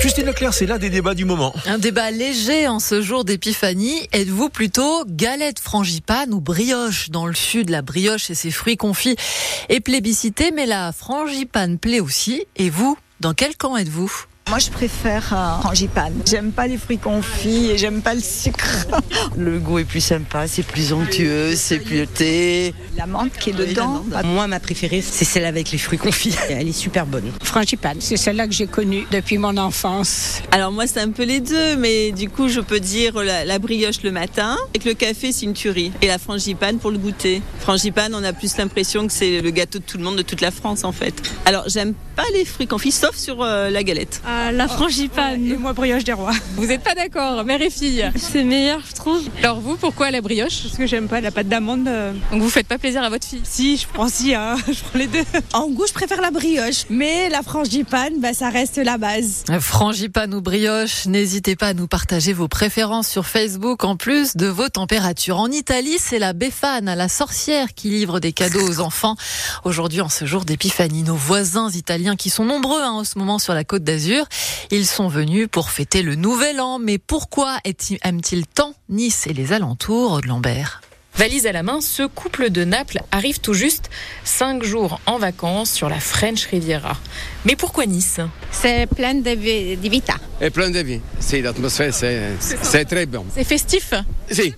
Justine Leclerc, c'est là des débats du moment. Un débat léger en ce jour d'épiphanie. Êtes-vous plutôt galette frangipane ou brioche Dans le sud, la brioche et ses fruits confits est plébiscitée, mais la frangipane plaît aussi. Et vous, dans quel camp êtes-vous? Moi, je préfère un frangipane. J'aime pas les fruits confits et j'aime pas le sucre. Le goût est plus sympa, c'est plus onctueux, c'est plus thé. La menthe qui est dedans. Moi, ma préférée, c'est celle avec les fruits confits. Elle est super bonne. Frangipane, c'est celle-là que j'ai connue depuis mon enfance. Alors moi, c'est un peu les deux, mais du coup, je peux dire la, brioche le matin et que le café, c'est une tuerie. Et la frangipane pour le goûter. Frangipane, on a plus l'impression que c'est le gâteau de tout le monde, de toute la France, en fait. Alors, j'aime pas les fruits confits, sauf sur euh, la galette. Ah, la frangipane. Et moi, brioche des rois. Vous n'êtes pas d'accord, mère et fille C'est meilleur, je trouve. Alors vous, pourquoi la brioche? Parce que j'aime pas la pâte d'amande. Donc vous faites pas plaisir à votre fille? Si, je prends si, hein. je prends les deux. En goût, je préfère la brioche, mais la frangipane, bah, ça reste la base. Frangipane ou brioche, n'hésitez pas à nous partager vos préférences sur Facebook en plus de vos températures. En Italie, c'est la Befana, la sorcière, qui livre des cadeaux aux enfants. Aujourd'hui, en ce jour d'épiphanie, nos voisins italiens qui sont nombreux hein, en ce moment sur la côte d'Azur ils sont venus pour fêter le nouvel an, mais pourquoi aiment-ils tant Nice et les alentours de Lambert? Valise à la main, ce couple de Naples arrive tout juste cinq jours en vacances sur la French Riviera. Mais pourquoi Nice? C'est plein de, vita. Et plein de vie. C'est l'atmosphère, c'est très bon. C'est festif Si.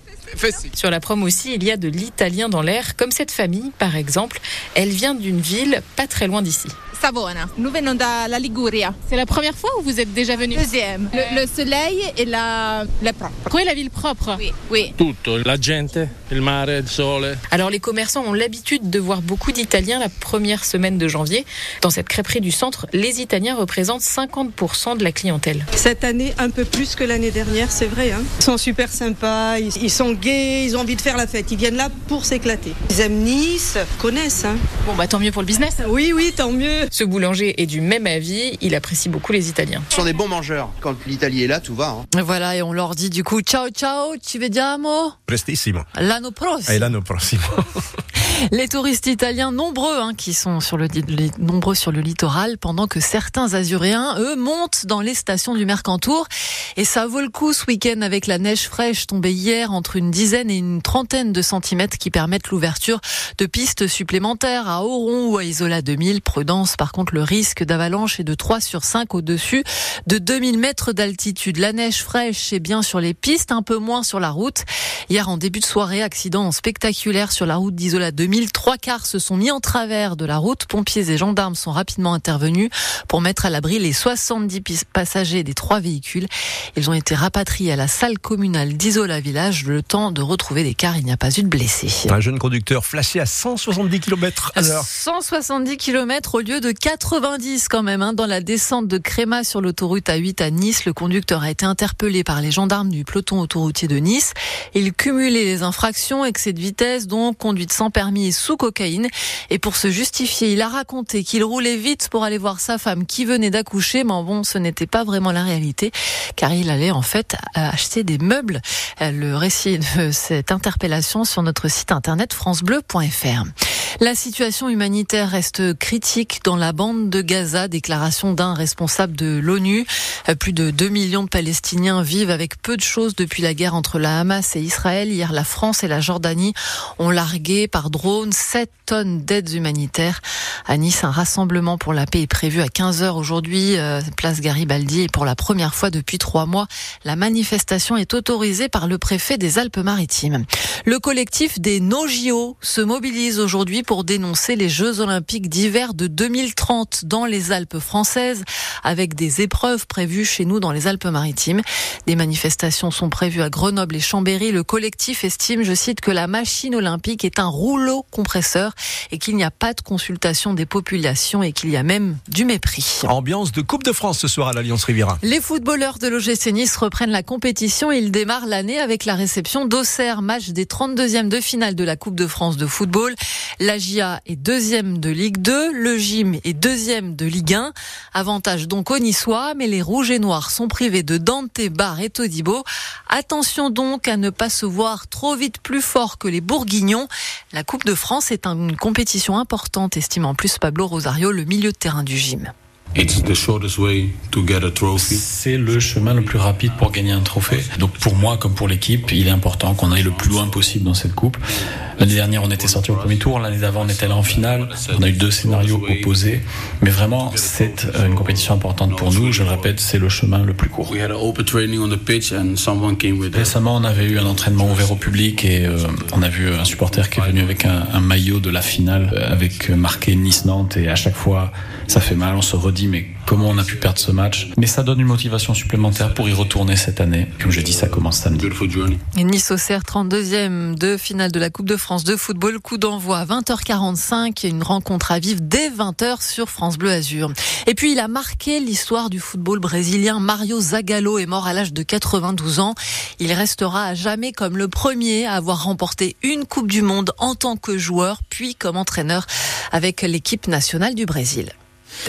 Sur la prom aussi, il y a de l'italien dans l'air, comme cette famille par exemple. Elle vient d'une ville pas très loin d'ici. Savona. Nous venons de la Liguria. C'est la première fois ou vous êtes déjà venu? Deuxième. Le, soleil et la, le propre. Quoi, la ville propre? Oui. oui. Tutto, la gente, il mare, il sole. Alors les commerçants ont l'habitude de voir beaucoup d'Italiens la première semaine de janvier. Dans cette crêperie du centre, les Italiens représentent 50% de la clientèle. Cette année, un peu plus que l'année dernière, c'est vrai. Hein. Ils sont super sympas, ils, sont gays, ils ont envie de faire la fête. Ils viennent là pour s'éclater. Ils aiment Nice, connaissent. Hein. Bon, bah tant mieux pour le business. Oui, oui, tant mieux. Ce boulanger est du même avis, il apprécie beaucoup les Italiens. Ce sont des bons mangeurs. Quand l'Italie est là, tout va. Hein. Voilà, et on leur dit du coup ciao ciao, ci vediamo? Prestissimo. L'anno prossimo. Et l'anno prossimo. Les touristes italiens nombreux hein, qui sont sur le, nombreux sur le littoral, pendant que certains Azuréens, eux, montent dans les stations du Mercantour. Et ça vaut le coup ce week-end avec la neige fraîche tombée hier entre une dizaine et une trentaine de centimètres qui permettent l'ouverture de pistes supplémentaires à Oron ou à Isola 2000. Prudence, par contre, le risque d'avalanche est de 3 sur 5 au-dessus de 2000 mètres d'altitude. La neige fraîche est bien sur les pistes, un peu moins sur la route. Hier, en début de soirée, accident spectaculaire sur la route d'Isola 2000 trois quarts se sont mis en travers de la route. Pompiers et gendarmes sont rapidement intervenus pour mettre à l'abri les 70 passagers des trois véhicules. Ils ont été rapatriés à la salle communale d'Isola Village le temps de retrouver des cars. Il n'y a pas eu de blessés. Un jeune conducteur flashé à 170 km à l'heure. 170 km au lieu de 90 quand même. Hein. Dans la descente de Créma sur l'autoroute A8 à Nice, le conducteur a été interpellé par les gendarmes du peloton autoroutier de Nice. Il cumulait les infractions, excès de vitesse, donc conduite sans permis sous cocaïne. Et pour se justifier, il a raconté qu'il roulait vite pour aller voir sa femme qui venait d'accoucher. Mais bon, ce n'était pas vraiment la réalité, car il allait en fait acheter des meubles. Le récit de cette interpellation sur notre site internet francebleu.fr. La situation humanitaire reste critique dans la bande de Gaza, déclaration d'un responsable de l'ONU. Plus de 2 millions de Palestiniens vivent avec peu de choses depuis la guerre entre la Hamas et Israël. Hier, la France et la Jordanie ont largué par drone 7 tonnes d'aides humanitaires. À Nice, un rassemblement pour la paix est prévu à 15h aujourd'hui, euh, place Garibaldi. Et pour la première fois depuis trois mois, la manifestation est autorisée par le préfet des Alpes-Maritimes. Le collectif des NoJO se mobilise aujourd'hui pour dénoncer les Jeux olympiques d'hiver de 2030 dans les Alpes françaises, avec des épreuves prévues chez nous dans les Alpes-Maritimes. Des manifestations sont prévues à Grenoble et Chambéry. Le collectif estime, je cite, que la machine olympique est un rouleau compresseur et qu'il n'y a pas de consultation des populations et qu'il y a même du mépris. Ambiance de Coupe de France ce soir à l'Alliance Riviera. Les footballeurs de l'OGC Nice reprennent la compétition. Ils démarrent l'année avec la réception d'Auxerre, match des 32e de finale de la Coupe de France de football. La GIA est deuxième de Ligue 2, le Gym est deuxième de Ligue 1. Avantage donc au Niçois, mais les Rouges et Noirs sont privés de Dante, Bar et Todibo. Attention donc à ne pas se voir trop vite plus fort que les Bourguignons. La Coupe de France est une compétition importante, estime en plus Pablo Rosario, le milieu de terrain du Gym. C'est le chemin le plus rapide pour gagner un trophée. Donc pour moi comme pour l'équipe, il est important qu'on aille le plus loin possible dans cette coupe. L'année dernière, on était sorti au premier tour. L'année d'avant, on était allé en finale. On a eu deux scénarios opposés. Mais vraiment, c'est une compétition importante pour nous. Je le répète, c'est le chemin le plus court. Récemment, on avait eu un entraînement ouvert au public et euh, on a vu un supporter qui est venu avec un, un maillot de la finale euh, avec marqué Nice-Nantes et à chaque fois, ça fait mal. On se redit, mais comment on a pu perdre ce match Mais ça donne une motivation supplémentaire pour y retourner cette année. Comme je dis, ça commence samedi. Et nice au 32e de finale de la Coupe de France de football. Coup d'envoi à 20h45. Une rencontre à vivre dès 20h sur France Bleu Azur. Et puis, il a marqué l'histoire du football brésilien. Mario Zagallo est mort à l'âge de 92 ans. Il restera à jamais comme le premier à avoir remporté une Coupe du Monde en tant que joueur, puis comme entraîneur avec l'équipe nationale du Brésil.